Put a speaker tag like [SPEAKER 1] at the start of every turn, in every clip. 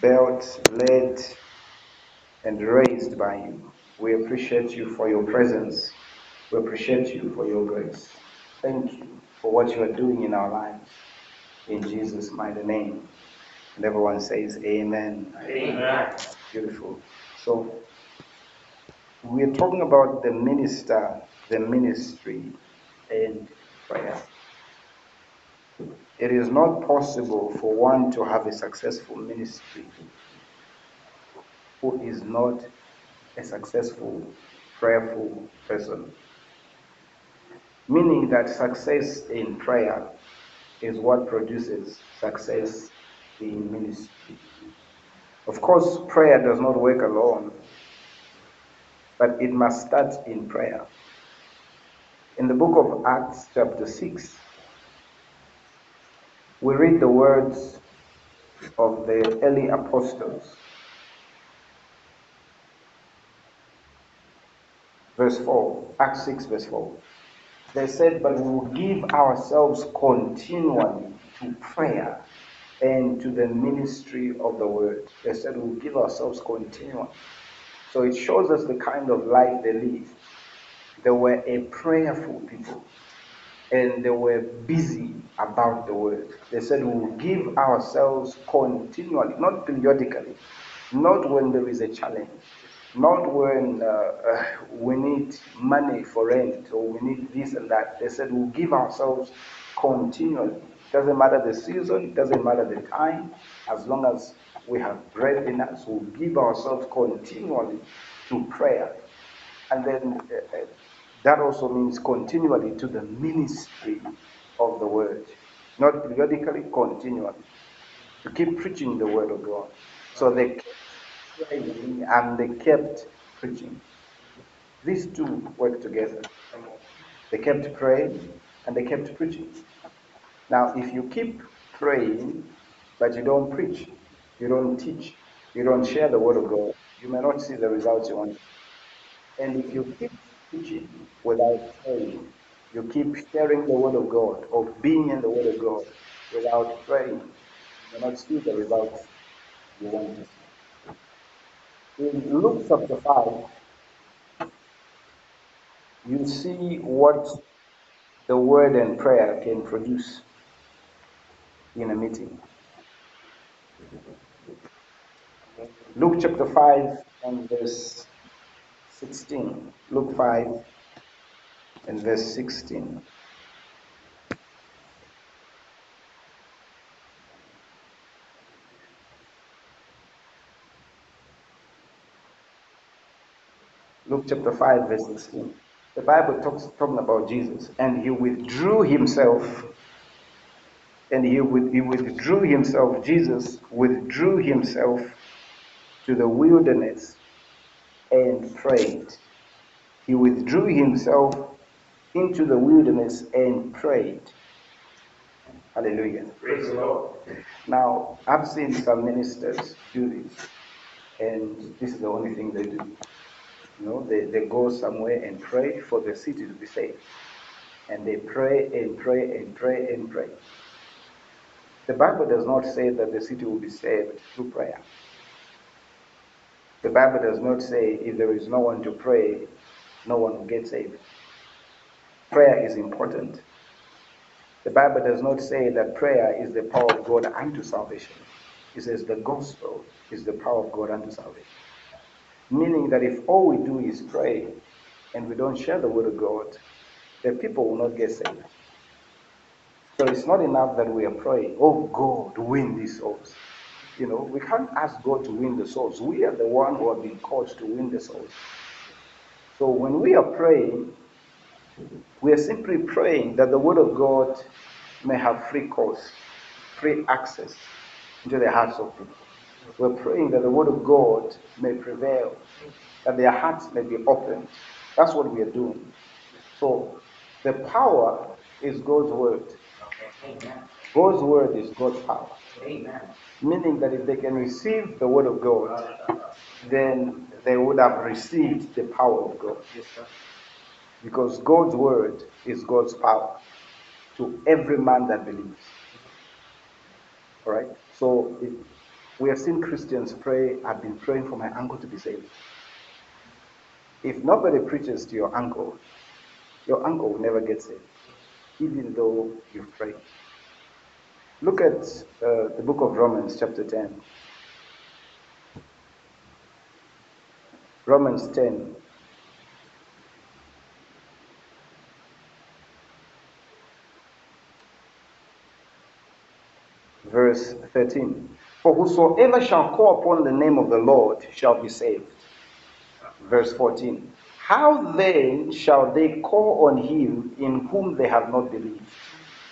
[SPEAKER 1] built, led, and raised by you. We appreciate you for your presence. We appreciate you for your grace. Thank you for what you are doing in our lives. In Jesus' mighty name. And everyone says, Amen.
[SPEAKER 2] Amen.
[SPEAKER 1] Beautiful. So, we're talking about the minister, the ministry, and prayer. It is not possible for one to have a successful ministry who is not a successful, prayerful person. Meaning that success in prayer is what produces success in ministry. Of course, prayer does not work alone, but it must start in prayer. In the book of Acts, chapter 6, we read the words of the early apostles. Verse 4, Acts 6, verse 4. They said, But we will give ourselves continually to prayer and to the ministry of the word. They said, We'll give ourselves continually. So it shows us the kind of life they lived. They were a prayerful people and they were busy about the word. They said, We will give ourselves continually, not periodically, not when there is a challenge, not when uh, uh, we need money for rent or we need this and that. They said, We'll give ourselves continually. Doesn't matter the season, doesn't matter the time, as long as we have breath in us, we'll give ourselves continually to prayer. And then uh, uh that also means continually to the ministry of the word, not periodically, continually. To keep preaching the word of God. So they kept praying and they kept preaching. These two work together. They kept praying and they kept preaching. Now, if you keep praying, but you don't preach, you don't teach, you don't share the word of God, you may not see the results you want. And if you keep teaching without praying. You keep sharing the word of God or being in the word of God without praying. You not see the results you want to see. In Luke chapter 5, you see what the word and prayer can produce in a meeting. Luke chapter 5 and verse 16. Luke 5 and verse 16. Luke chapter 5, verse 16. The Bible talks talking about Jesus, and he withdrew himself, and he, with, he withdrew himself, Jesus withdrew himself to the wilderness and prayed. He withdrew himself into the wilderness and prayed. Hallelujah.
[SPEAKER 2] Praise the Lord.
[SPEAKER 1] Now, I've seen some ministers do this, and this is the only thing they do. You know, they, they go somewhere and pray for the city to be saved. And they pray and pray and pray and pray. The Bible does not say that the city will be saved through prayer. The Bible does not say if there is no one to pray, no one will get saved. Prayer is important. The Bible does not say that prayer is the power of God unto salvation. It says the gospel is the power of God unto salvation. Meaning that if all we do is pray and we don't share the word of God, the people will not get saved. So it's not enough that we are praying, oh God, win these souls. You know, we can't ask God to win the souls. We are the one who have been called to win the souls. So when we are praying, we are simply praying that the Word of God may have free course, free access into the hearts of people. We're praying that the Word of God may prevail, that their hearts may be opened. That's what we are doing. So the power is God's Word. God's Word is God's power.
[SPEAKER 2] Amen.
[SPEAKER 1] Meaning that if they can receive the Word of God, then they would have received the power of God. Because God's Word is God's power to every man that believes. All right? So We have seen Christians pray, I've been praying for my uncle to be saved. If nobody preaches to your uncle, your uncle will never get saved, even though you pray. Look at uh, the book of Romans, chapter 10. Romans 10. Verse 13. For whosoever shall call upon the name of the Lord shall be saved. Verse 14. How then shall they call on him in whom they have not believed?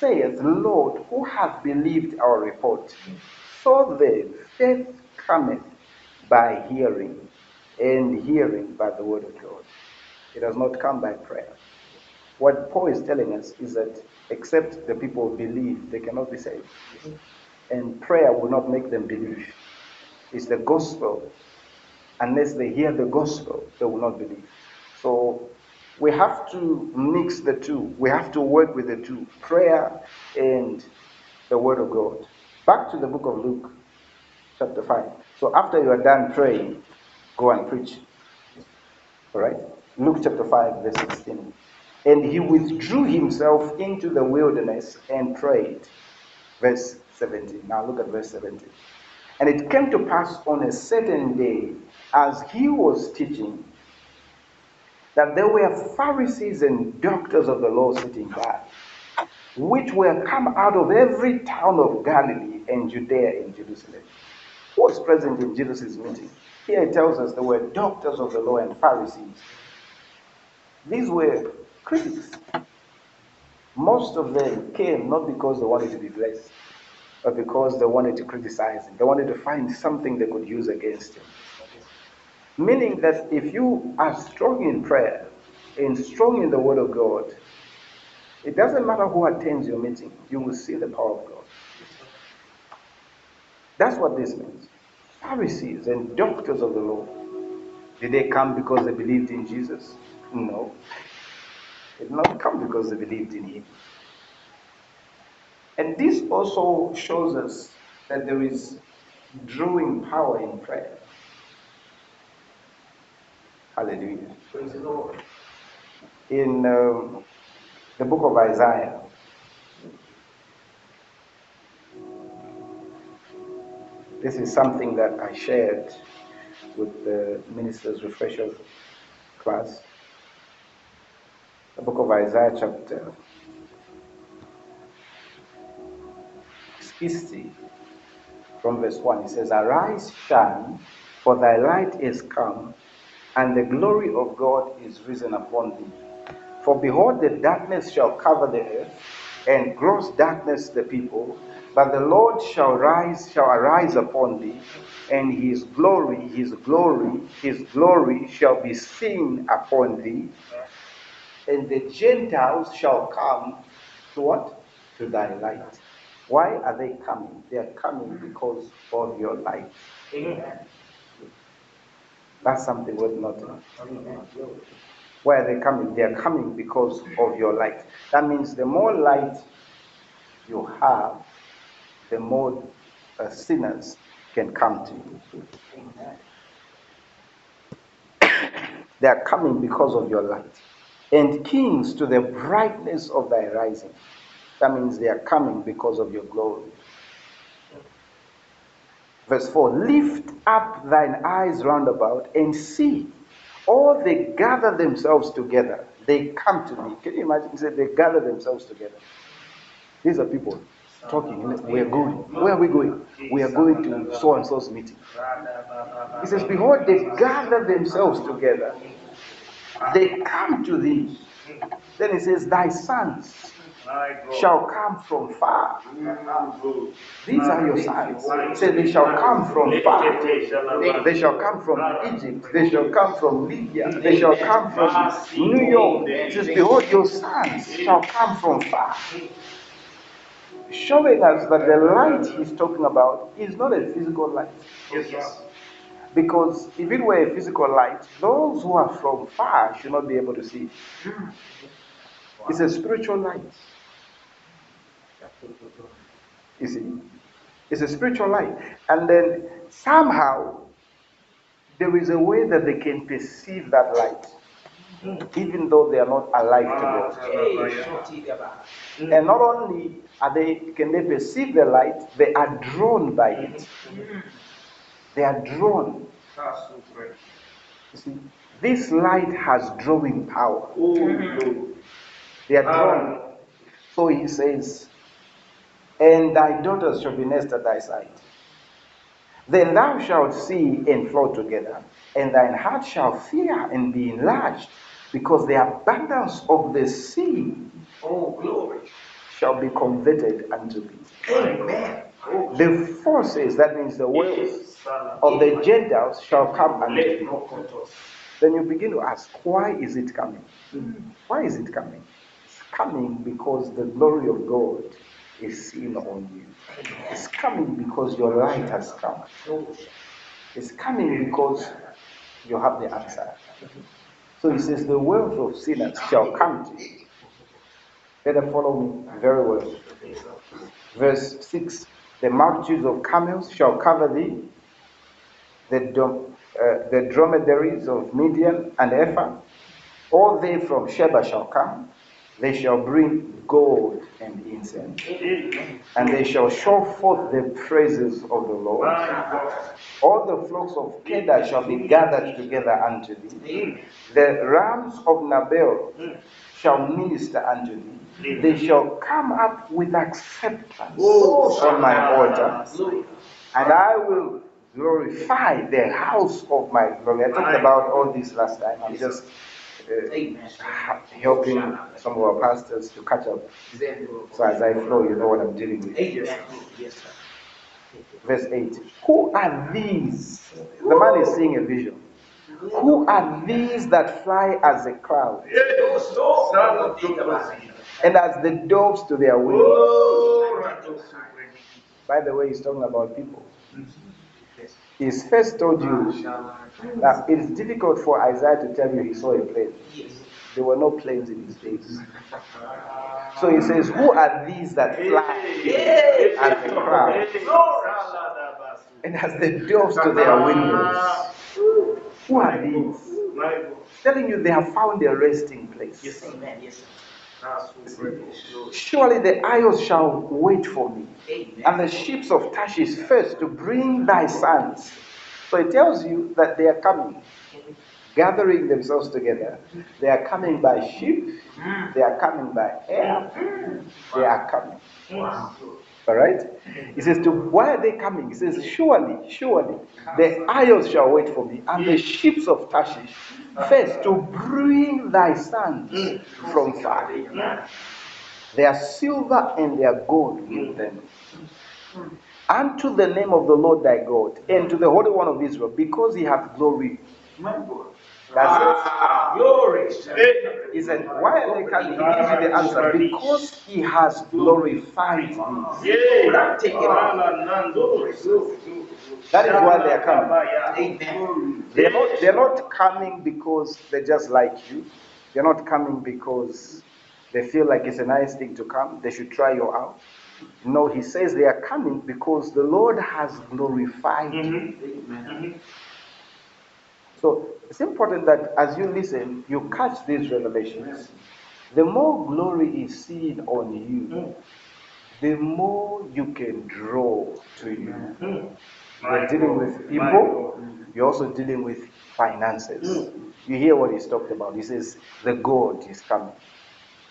[SPEAKER 1] saith, Lord, who hath believed our report? So then, faith cometh by hearing, and hearing by the word of God. It does not come by prayer. What Paul is telling us is that except the people believe, they cannot be saved. And prayer will not make them believe. It's the gospel. Unless they hear the gospel, they will not believe. So we have to mix the two. We have to work with the two prayer and the Word of God. Back to the book of Luke, chapter 5. So after you are done praying, go and preach. All right? Luke chapter 5, verse 16. And he withdrew himself into the wilderness and prayed. Verse 17. Now look at verse 17. And it came to pass on a certain day, as he was teaching, that there were Pharisees and doctors of the law sitting by, which were come out of every town of Galilee and Judea and Jerusalem. Who was present in Jesus' meeting? Here it tells us there were doctors of the law and Pharisees. These were critics. Most of them came not because they wanted to be blessed, but because they wanted to criticize him. They wanted to find something they could use against him. Meaning that if you are strong in prayer and strong in the Word of God, it doesn't matter who attends your meeting, you will see the power of God. That's what this means. Pharisees and doctors of the law, did they come because they believed in Jesus? No. They did not come because they believed in Him. And this also shows us that there is drawing power in prayer. Lord. In um, the book of Isaiah, this is something that I shared with the minister's refresher class. The book of Isaiah, chapter 60, from verse 1, it says, Arise, shine, for thy light is come and the glory of God is risen upon thee. For behold, the darkness shall cover the earth, and gross darkness the people. But the Lord shall rise, shall arise upon thee, and his glory, his glory, his glory shall be seen upon thee. And the Gentiles shall come to what? To thy light. Why are they coming? They are coming because of your light. Amen. That's something worth noting. Where are they coming? They are coming because of your light. That means the more light you have, the more uh, sinners can come to you. they are coming because of your light. And kings to the brightness of thy rising. That means they are coming because of your glory. Verse 4 Lift up thine eyes round about and see. All they gather themselves together. They come to me. Can you imagine? He said they gather themselves together. These are people talking. We are going. Where are we going? We are going to so and so's meeting. He says, Behold, they gather themselves together. They come to thee. Then he says, Thy sons shall come from far. These are your signs. Say they shall come from far. They shall come from Egypt. They shall come from Libya. They shall come from New York. It says, Behold, your sons shall come from far. Showing us that the light he's talking about is not a physical light.
[SPEAKER 2] Yes.
[SPEAKER 1] Because if it were a physical light, those who are from far should not be able to see. It's a spiritual light. You see? It's a spiritual light. And then somehow there is a way that they can perceive that light, even though they are not alive to God. Ah, and not only are they can they perceive the light, they are drawn by it. They are drawn. You see, this light has drawing power. Oh, they are drawn. Ah. So he says, And thy daughters shall be next at thy side. Then thou shalt see and flow together, and thine heart shall fear and be enlarged, because the abundance of the sea
[SPEAKER 2] Oh, glory.
[SPEAKER 1] shall be converted unto thee.
[SPEAKER 2] Amen.
[SPEAKER 1] The forces, that means the wills of the Gentiles, shall come unto thee. Then you begin to ask, why is it coming? Hmm. Why is it coming? It's coming because the glory of God is seen on you. It's coming because your light has come. It's coming because you have the answer. So he says, The wealth of sinners shall come to you. Better follow me very well. Verse 6 The multitudes of camels shall cover thee, the, dom- uh, the dromedaries of Midian and Ephah, all they from Sheba shall come. They shall bring gold and incense, and they shall show forth the praises of the Lord. All the flocks of Kedar shall be gathered together unto thee. The rams of Nabel shall minister unto thee. They shall come up with acceptance on my altar, and I will glorify the house of my glory. I talked about all this last time. I'm just uh, helping some of our pastors to catch up. So as I flow, you know what I'm dealing with.
[SPEAKER 2] Yes, sir.
[SPEAKER 1] Verse 8. Who are these? The man is seeing a vision. Who are these that fly as a cloud and as the doves to their wings? By the way, he's talking about people. He's first told you that it is difficult for Isaiah to tell you he saw a plane. There were no planes in his days. So he says, Who are these that fly as a crowd and as the doves to their windows? Who are these? Telling you they have found their resting place.
[SPEAKER 2] Amen. Yes,
[SPEAKER 1] Surely the isles shall wait for me,
[SPEAKER 2] Amen.
[SPEAKER 1] and the ships of Tarshish first to bring thy sons. So it tells you that they are coming, gathering themselves together. They are coming by ship, mm. they are coming by air, mm. they are coming. All right? He says, to why are they coming? He says, surely, surely, the isles shall wait for me, and the ships of Tarshish first to bring thy sons from far. Their silver and their gold with them. Unto the name of the Lord thy God, and to the Holy One of Israel, because he hath glory. That's ah,
[SPEAKER 2] Glory.
[SPEAKER 1] it. He said, Why are they coming? He gives you the answer. Because he has glorified me. Ah, that is why they are coming.
[SPEAKER 2] Amen.
[SPEAKER 1] They're not, they're not coming because they just like you. They're not coming because they feel like it's a nice thing to come. They should try you out. No, he says they are coming because the Lord has glorified mm-hmm. you. Mm-hmm. So it's important that as you listen, you catch these revelations. The more glory is seen on you, the more you can draw to you. You're dealing with people, you're also dealing with finances. You hear what he's talked about. He says, the gold is coming.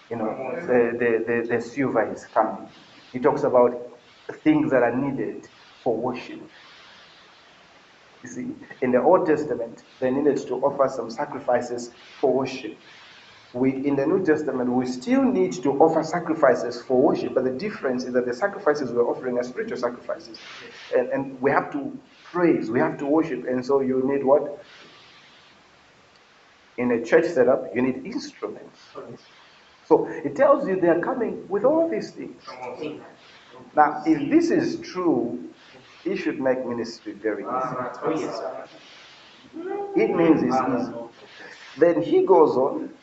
[SPEAKER 1] You know, the, the, the, the silver is coming. He talks about things that are needed for worship. You see, in the Old Testament, they needed to offer some sacrifices for worship. we in the New Testament we still need to offer sacrifices for worship, but the difference is that the sacrifices we're offering are spiritual sacrifices, and and we have to praise, we have to worship, and so you need what? In a church setup, you need instruments. So it tells you they are coming with all these things. Now, if this is true, it should make ministry very easy.
[SPEAKER 2] Ah, oh, yes, sir.
[SPEAKER 1] It means it's easy. Then he goes on,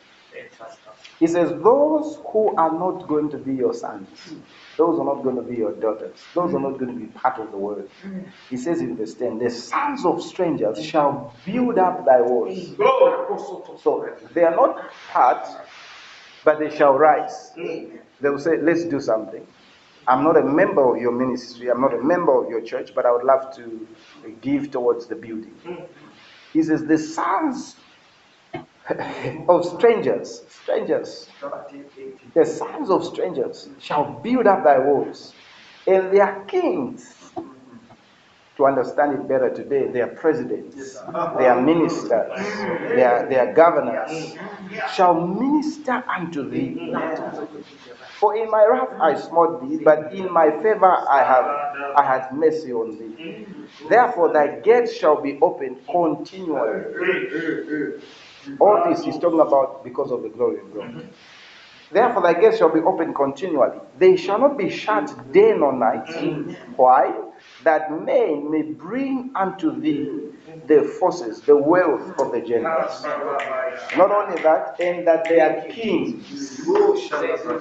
[SPEAKER 1] he says, Those who are not going to be your sons, those are not going to be your daughters, those are not going to be part of the world. He says in verse 10, The sons of strangers shall build up thy walls. So they are not part, but they shall rise. They will say, Let's do something. I'm not a member of your ministry, I'm not a member of your church, but I would love to give towards the building. He says, The sons of strangers, strangers, the sons of strangers shall build up thy walls, and their kings, to understand it better today, their presidents, their ministers, their, their governors, shall minister unto thee. For in my wrath I smote thee, but in my favor I have I had mercy on thee. Therefore thy gates shall be opened continually. All this he's talking about because of the glory of God. Therefore thy gates shall be opened continually. They shall not be shut day nor night. Why? That men may bring unto thee the forces, the wealth of the Gentiles. Not only that, and that they are kings.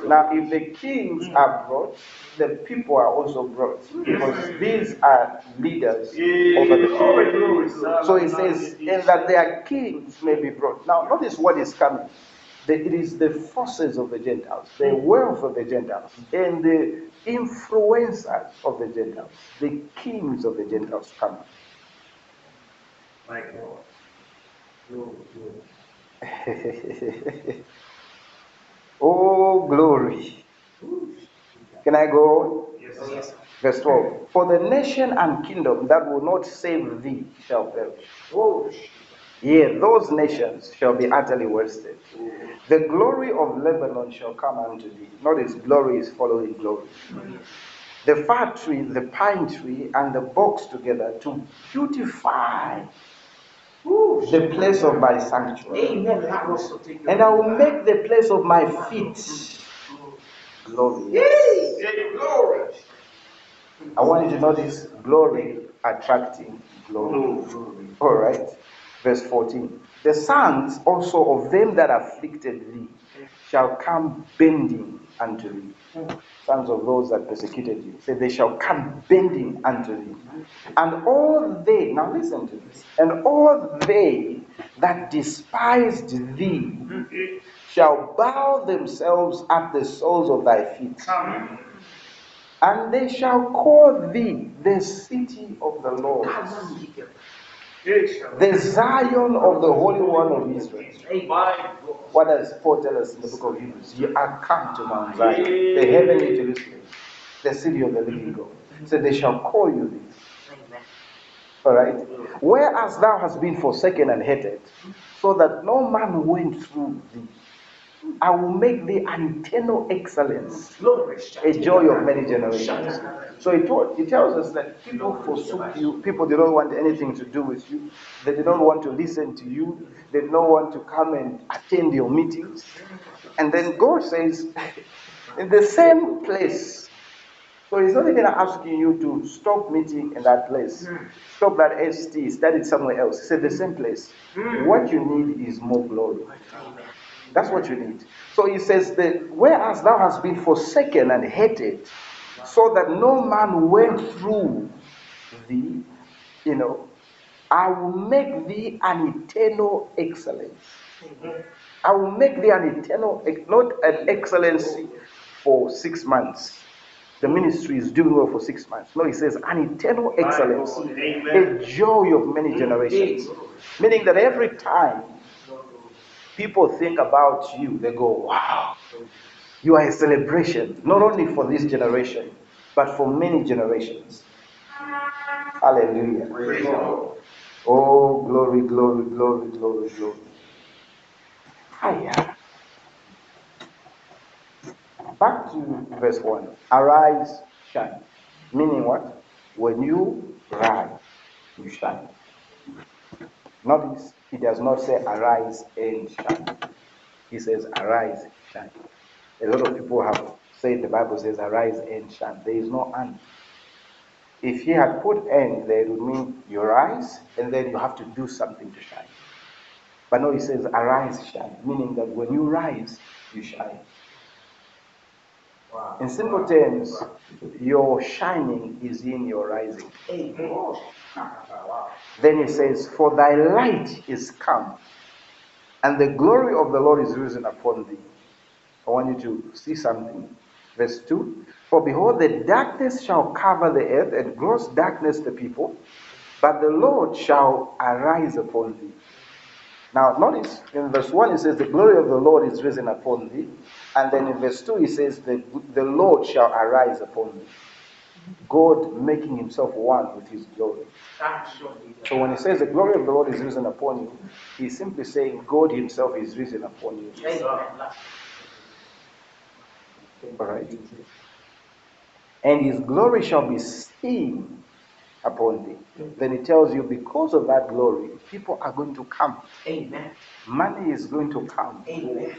[SPEAKER 1] Now, if the kings are brought, the people are also brought because these are leaders over the people. So he says, and that their kings may be brought. Now, notice what is coming. The, it is the forces of the Gentiles, the wealth of the Gentiles, and the influencers of the Gentiles, the kings of the Gentiles coming.
[SPEAKER 2] My God.
[SPEAKER 1] oh, glory. Can I go?
[SPEAKER 2] Yes, sir.
[SPEAKER 1] Verse 12. For the nation and kingdom that will not save thee shall perish.
[SPEAKER 2] Oh,
[SPEAKER 1] Yea, those nations shall be utterly wasted. The glory of Lebanon shall come unto thee. Notice, glory is following glory. The fir tree, the pine tree, and the box together to beautify the place of my sanctuary.
[SPEAKER 2] Amen. I also take
[SPEAKER 1] And I will make the place of my feet glorious.
[SPEAKER 2] Glory.
[SPEAKER 1] I want you to notice glory attracting glory. Oh, All right. Verse 14. The sons also of them that afflicted thee shall come bending unto thee. Sons of those that persecuted you. Say, they shall come bending unto thee. And all they, now listen to this, and all they that despised thee shall bow themselves at the soles of thy feet. And they shall call thee the city of the Lord, the Zion of the Holy One of Israel. What does Paul tell us in the book of Hebrews? You are come to Mount Zion, the heavenly Jerusalem, the city of the living God. So they shall call you this. All right. Whereas thou hast been forsaken and hated, so that no man went through thee, I will make thee an eternal excellence, a joy of many generations. So it, it tells us that people forsook you, people did not want anything to do with you, they did not want to listen to you, they did not want to come and attend your meetings. And then God says, in the same place, so he's not even asking you to stop meeting in that place, stop that ST, study somewhere else. He said, the same place. What you need is more glory. That's what you need. So he says that whereas thou hast been forsaken and hated, so that no man went through thee, you know, I will make thee an eternal excellence. I will make thee an eternal, not an excellency for six months. The ministry is doing well for six months. No, he says an eternal excellence, a joy of many generations. Meaning that every time people think about you, they go, wow, you are a celebration, not only for this generation, but for many generations. Hallelujah. Oh, glory, glory, glory, glory, glory. Hiya. Back to verse 1. Arise, shine. Meaning what? When you rise, you shine. Notice, he does not say arise and shine. He says arise, shine. A lot of people have said the Bible says arise and shine. There is no and. If he had put and there, it would mean you rise and then you have to do something to shine. But no, he says arise, shine, meaning that when you rise, you shine.
[SPEAKER 2] Wow.
[SPEAKER 1] In simple terms, your shining is in your rising.
[SPEAKER 2] Amen.
[SPEAKER 1] Then he says, For thy light is come, and the glory of the Lord is risen upon thee. I want you to see something. Verse 2 For behold, the darkness shall cover the earth, and gross darkness the people, but the Lord shall arise upon thee. Now, notice in verse 1 it says, The glory of the Lord is risen upon thee. And then in verse 2 it says, The, the Lord shall arise upon thee. God making himself one with his glory. So when he says the glory of the Lord is risen upon you, he's simply saying God himself is risen upon you. All right? And his glory shall be seen upon thee. Then he tells you, because of that glory, people are going to come.
[SPEAKER 2] Amen.
[SPEAKER 1] Money is going to come.
[SPEAKER 2] Amen.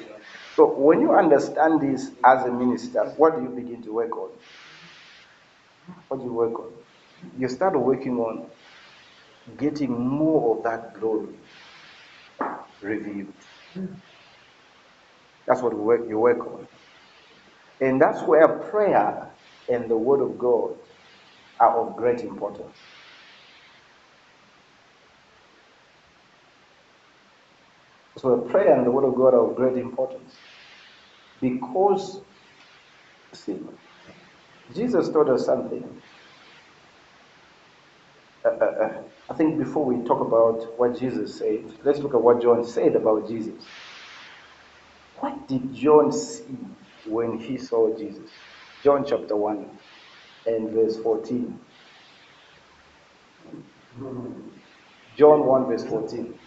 [SPEAKER 1] So when you understand this as a minister, what do you begin to work on? What do you work on? You start working on getting more of that glory revealed. That's what you work on. And that's where prayer and the word of God are of great importance. So prayer and the word of God are of great importance. Because see, Jesus taught us something. Uh, uh, uh, I think before we talk about what Jesus said, let's look at what John said about Jesus. What did John see when he saw Jesus? John chapter 1 and verse 14. John 1 verse 14.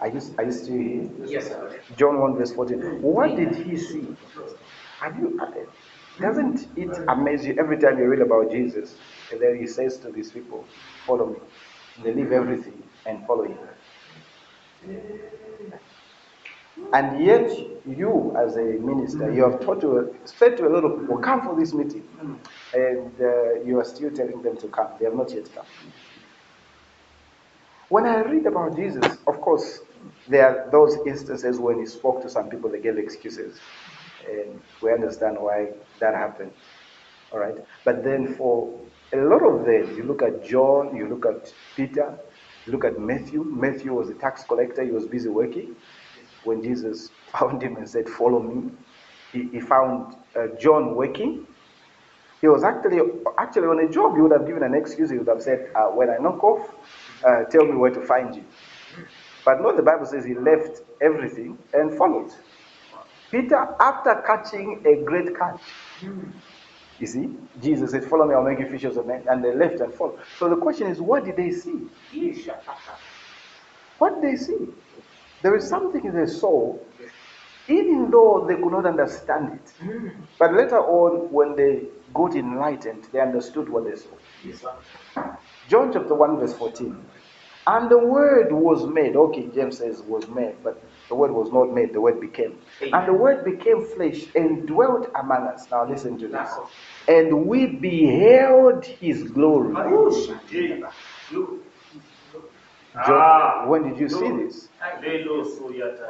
[SPEAKER 1] Are you, are you still here?
[SPEAKER 2] Yes, sir.
[SPEAKER 1] John 1 verse 14. What did he see? Have you, doesn't it amaze you every time you read about Jesus? And then he says to these people, Follow me. They leave everything and follow him. And yet, you as a minister, you have taught to said to a lot of people, Come for this meeting. And uh, you are still telling them to come. They have not yet come. When I read about Jesus, of course, there are those instances when he spoke to some people, they gave excuses. And we understand why that happened. All right. But then for a lot of them, you look at John, you look at Peter, you look at Matthew. Matthew was a tax collector, he was busy working. When Jesus found him and said, Follow me, he, he found uh, John working. He was actually actually on a job. He would have given an excuse. He would have said, uh, "When I knock off, uh, tell me where to find you." But no, the Bible says he left everything and followed. Peter, after catching a great catch, you see, Jesus said, "Follow me, I'll make you fishers of men," and they left and followed. So the question is, what did they see? What did they see? There is something in their soul, even though they could not understand it. But later on, when they got enlightened, they understood what they saw. John chapter 1, verse 14. And the word was made. Okay, James says was made, but the word was not made, the word became. And the word became flesh and dwelt among us. Now listen to this. And we beheld his glory. John, when did you see this?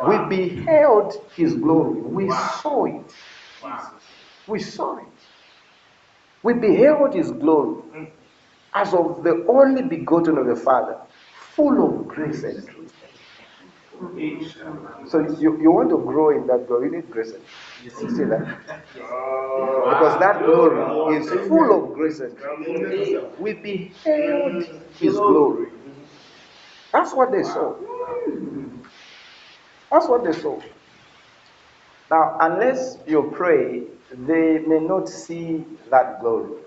[SPEAKER 1] We beheld his glory. We saw it. We saw it. We beheld his glory as of the only begotten of the Father, full of grace and truth. So you, you want to grow in that glory, you need grace. You see that? Because that glory is full of grace. We beheld his glory. That's what they saw. That's what they saw. Now, unless you pray, they may not see that glory.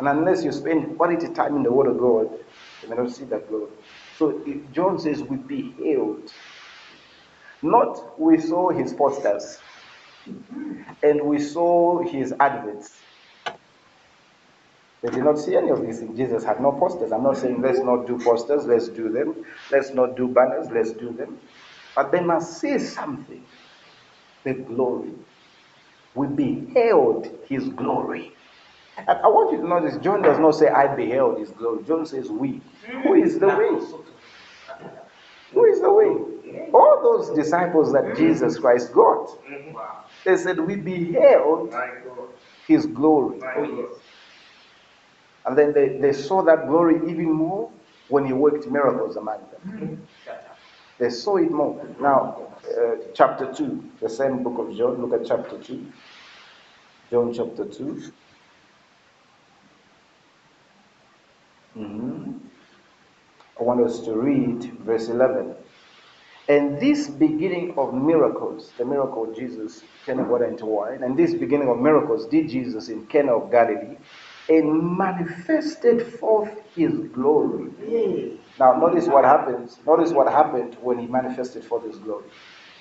[SPEAKER 1] And unless you spend quality time in the Word of God, you may not see that glory. So if John says we beheld. Not we saw his posters. And we saw his adverts. They did not see any of these things. Jesus had no posters. I'm not saying let's not do posters, let's do them. Let's not do banners, let's do them. But they must see something the glory. We beheld his glory. And I want you to notice, John does not say, I beheld his glory. John says, We. Who is the we? Who is the way? All those disciples that Jesus Christ got, they said, We beheld his glory. And then they, they saw that glory even more when he worked miracles among them. They saw it more. Now, uh, chapter 2, the same book of John, look at chapter 2. John chapter 2. Mhm. I want us to read verse 11. And this beginning of miracles, the miracle of Jesus turning water into wine, and this beginning of miracles did Jesus in Cana of Galilee, and manifested forth his glory. Now, notice what happens. Notice what happened when he manifested forth his glory.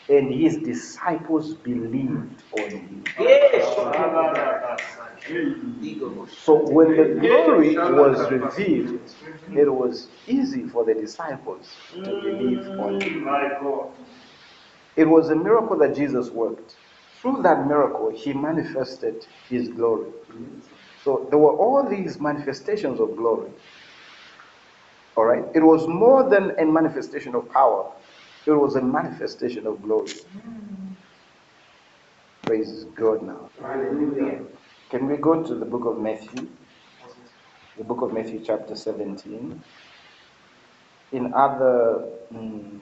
[SPEAKER 1] And his disciples believed on him. So, when the glory was revealed, it was easy for the disciples to believe on him.
[SPEAKER 2] Mm,
[SPEAKER 1] it was a miracle that Jesus worked. Through that miracle, he manifested his glory. So there were all these manifestations of glory. All right? It was more than a manifestation of power, it was a manifestation of glory. Praise God now.
[SPEAKER 2] Hallelujah.
[SPEAKER 1] Can we go to the book of Matthew? The book of Matthew, chapter 17. In other, mm,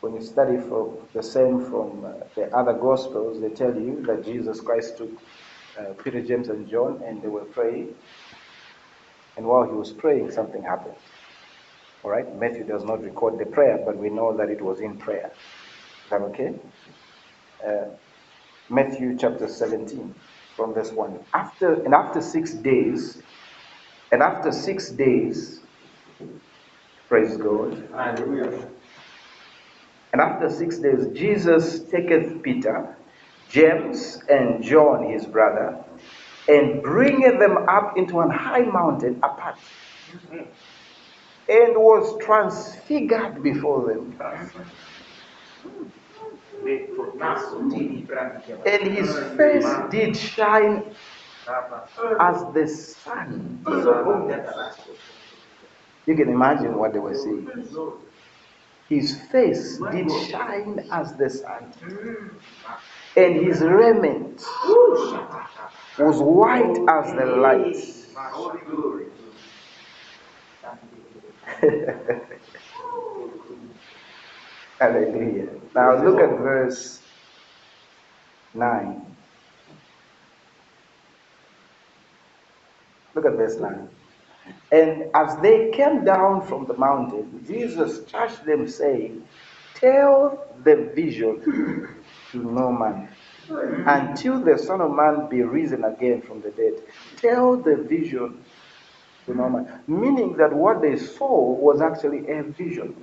[SPEAKER 1] when you study from the same from uh, the other Gospels, they tell you that Jesus Christ took uh, Peter, James, and John and they were praying. And while he was praying, something happened. All right? Matthew does not record the prayer, but we know that it was in prayer. Is that okay? Uh, Matthew chapter 17, from verse 1. After and after six days, and after six days, praise God.
[SPEAKER 2] Hallelujah.
[SPEAKER 1] And after six days, Jesus taketh Peter, James, and John his brother, and bringeth them up into an high mountain apart, and was transfigured before them. And his face did shine as the sun. You can imagine what they were seeing. His face did shine as the sun, and his raiment was white as the light. Hallelujah. Now look at verse 9. Look at verse 9. And as they came down from the mountain, Jesus charged them, saying, Tell the vision to no man until the Son of Man be risen again from the dead. Tell the vision Meaning that what they saw was actually a vision.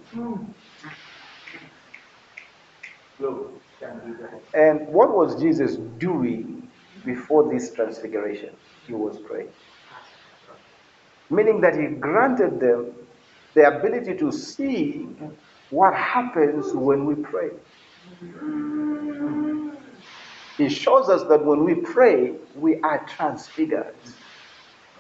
[SPEAKER 1] And what was Jesus doing before this transfiguration? He was praying. Meaning that he granted them the ability to see what happens when we pray. He shows us that when we pray, we are transfigured.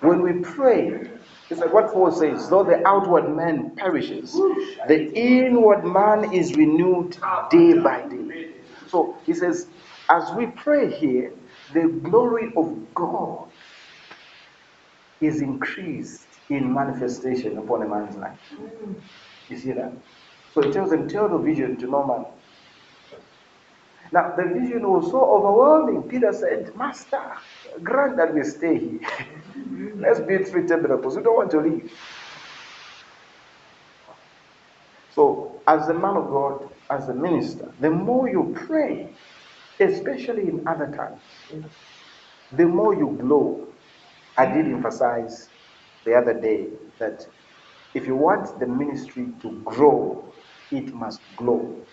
[SPEAKER 1] When we pray, it's like what Paul says, though the outward man perishes, the inward man is renewed day by day. So he says, as we pray here, the glory of God is increased in manifestation upon a man's life. You see that? So he tells them, tell the vision to no man. Now, the vision was so overwhelming. Peter said, Master, grant that we stay here. Let's build three tabernacles. We don't want to leave. So, as a man of God, as a minister, the more you pray, especially in other times, the more you glow. I did emphasize the other day that if you want the ministry to grow, it must glow.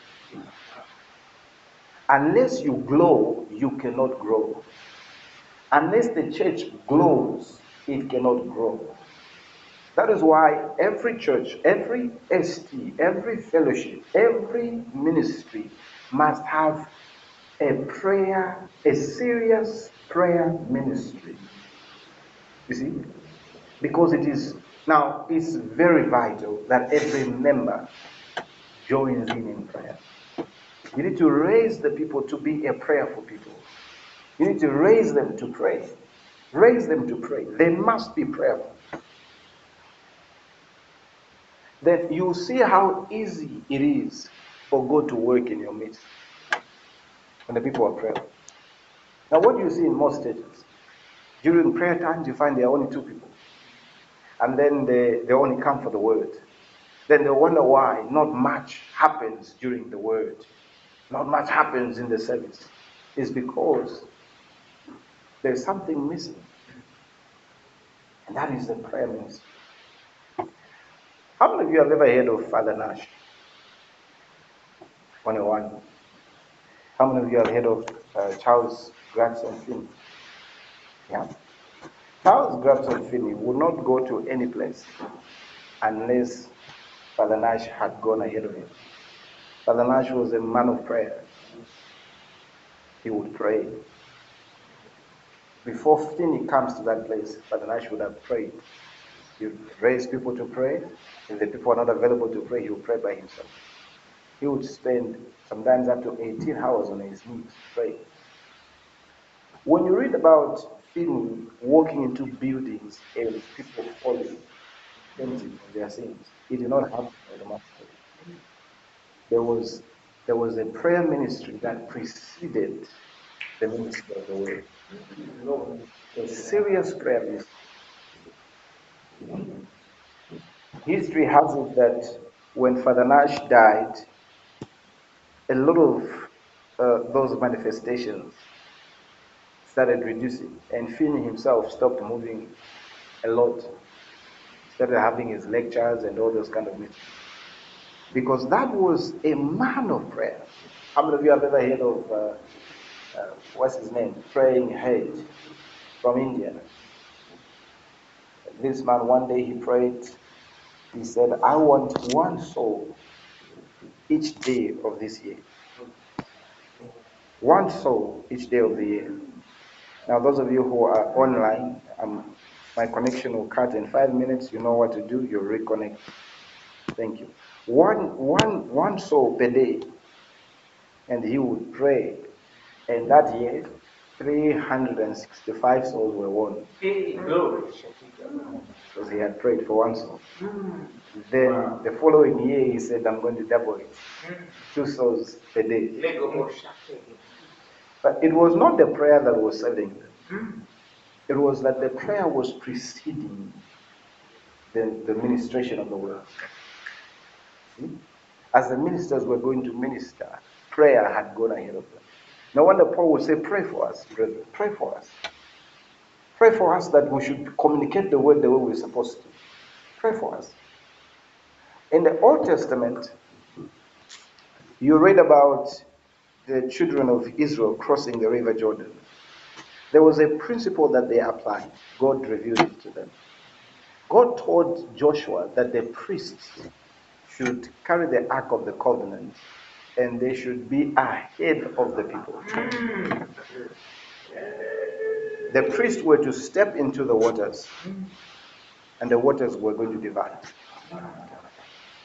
[SPEAKER 1] Unless you glow, you cannot grow. Unless the church glows, it cannot grow. That is why every church, every ST, every fellowship, every ministry must have a prayer, a serious prayer ministry. You see? Because it is now it's very vital that every member joins in in prayer. You need to raise the people to be a prayerful people. You need to raise them to pray. Raise them to pray. They must be prayerful. Then you see how easy it is for God to work in your midst when the people are prayerful. Now, what do you see in most churches? During prayer times, you find there are only two people. And then they, they only come for the word. Then they wonder why not much happens during the word. Not much happens in the service. It's because there's something missing. And that is the prayer ministry. How many of you have ever heard of Father Nash? 21. How many of you have heard of uh, Charles Grandison Finney? Yeah. Charles Grandison Finney would not go to any place unless Father Nash had gone ahead of him. Father Nash was a man of prayer. He would pray. Before Finney comes to that place, Father Nash would have prayed. He would raise people to pray. If the people are not available to pray, he would pray by himself. He would spend sometimes up to 18 hours on his knees praying. When you read about Finney walking into buildings and people falling, fainting from their sins, it did not happen automatically. There was there was a prayer ministry that preceded the ministry of the word. A serious prayer ministry. History has it that when Father Nash died, a lot of uh, those manifestations started reducing, and Finney himself stopped moving a lot. Started having his lectures and all those kind of things. Because that was a man of prayer. How many of you have ever heard of, uh, uh, what's his name? Praying Hyde from India. This man, one day he prayed, he said, I want one soul each day of this year. One soul each day of the year. Now, those of you who are online, um, my connection will cut in five minutes. You know what to do. You reconnect. Thank you. One, one, one soul per day, and he would pray. And that year, 365 souls were won
[SPEAKER 2] glory.
[SPEAKER 1] because he had prayed for one soul. Then the following year, he said, I'm going to double it. Two souls per day.
[SPEAKER 2] Mm.
[SPEAKER 1] But it was not the prayer that was saving them. Mm. It was that the prayer was preceding the, the ministration of the word. See? As the ministers were going to minister, prayer had gone ahead of them. No wonder Paul would say, Pray for us, brethren. Pray for us. Pray for us that we should communicate the word the way we're supposed to. Pray for us. In the Old Testament, you read about the children of Israel crossing the river Jordan. There was a principle that they applied. God revealed it to them. God told Joshua that the priests should carry the ark of the covenant and they should be ahead of the people. The priests were to step into the waters and the waters were going to divide.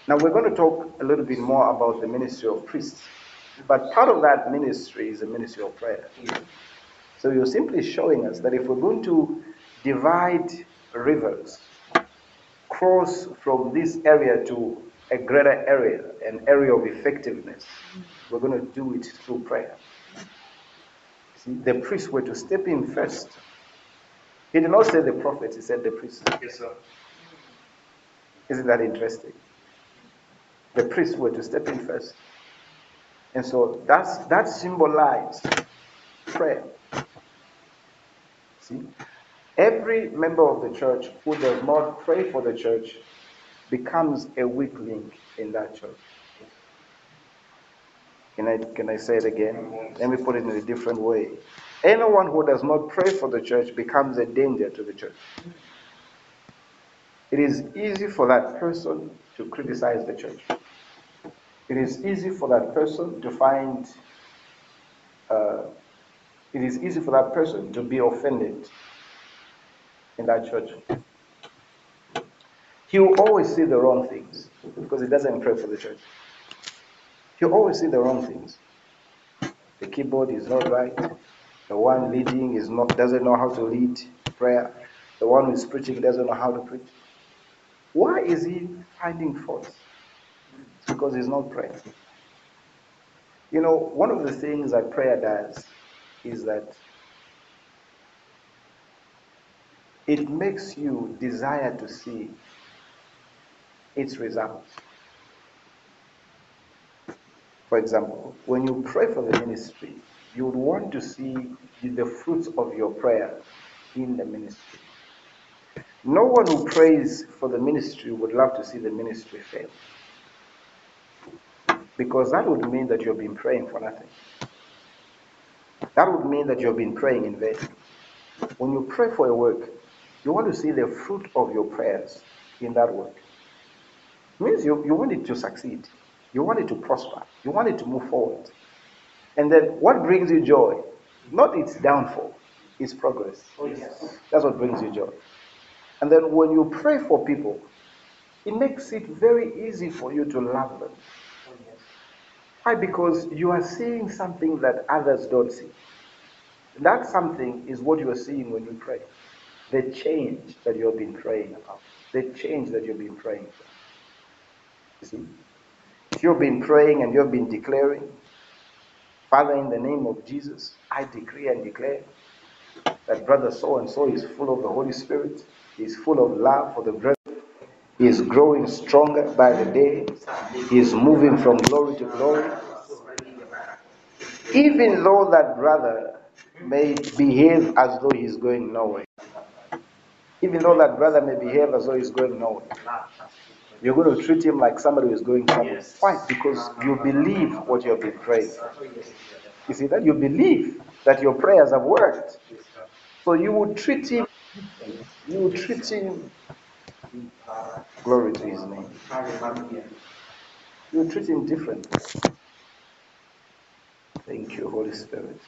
[SPEAKER 1] Now we're going to talk a little bit more about the ministry of priests. But part of that ministry is a ministry of prayer. So you're simply showing us that if we're going to divide rivers, cross from this area to a greater area, an area of effectiveness, we're going to do it through prayer. See, the priests were to step in first. He did not say the prophets, he said the priests.
[SPEAKER 2] Yes, sir.
[SPEAKER 1] Isn't that interesting? The priests were to step in first. And so that's that symbolized prayer. See? Every member of the church who does not pray for the church becomes a weak link in that church. Can I, can I say it again? Let me put it in a different way. Anyone who does not pray for the church becomes a danger to the church. It is easy for that person to criticize the church. It is easy for that person to find, uh, it is easy for that person to be offended in that church. He will always see the wrong things because he doesn't pray for the church. He'll always see the wrong things. The keyboard is not right. The one leading is not doesn't know how to lead prayer. The one who is preaching doesn't know how to preach. Why is he finding faults? It's because he's not praying. You know, one of the things that prayer does is that it makes you desire to see its results. For example, when you pray for the ministry, you would want to see the fruits of your prayer in the ministry. No one who prays for the ministry would love to see the ministry fail. Because that would mean that you've been praying for nothing. That would mean that you've been praying in vain. When you pray for a work, you want to see the fruit of your prayers in that work. Means you, you want it to succeed. You want it to prosper. You want it to move forward. And then what brings you joy? Not its downfall, its progress.
[SPEAKER 2] Oh, yes.
[SPEAKER 1] That's what brings you joy. And then when you pray for people, it makes it very easy for you to love them.
[SPEAKER 2] Oh, yes.
[SPEAKER 1] Why? Because you are seeing something that others don't see. That something is what you are seeing when you pray. The change that you have been praying about. The change that you've been praying for. See? If you've been praying and you've been declaring, Father, in the name of Jesus, I decree and declare that brother so and so is full of the Holy Spirit, he is full of love for the brethren, he is growing stronger by the day, he is moving from glory to glory. Even though that brother may behave as though he's going nowhere, even though that brother may behave as though he's going nowhere, you're going to treat him like somebody who is going somewhere.
[SPEAKER 2] Yes.
[SPEAKER 1] Why? Because you believe what you have been praying. You see that? You believe that your prayers have worked. So you would treat him, you would treat him, glory to his name. You would treat him differently. Thank you, Holy Spirit.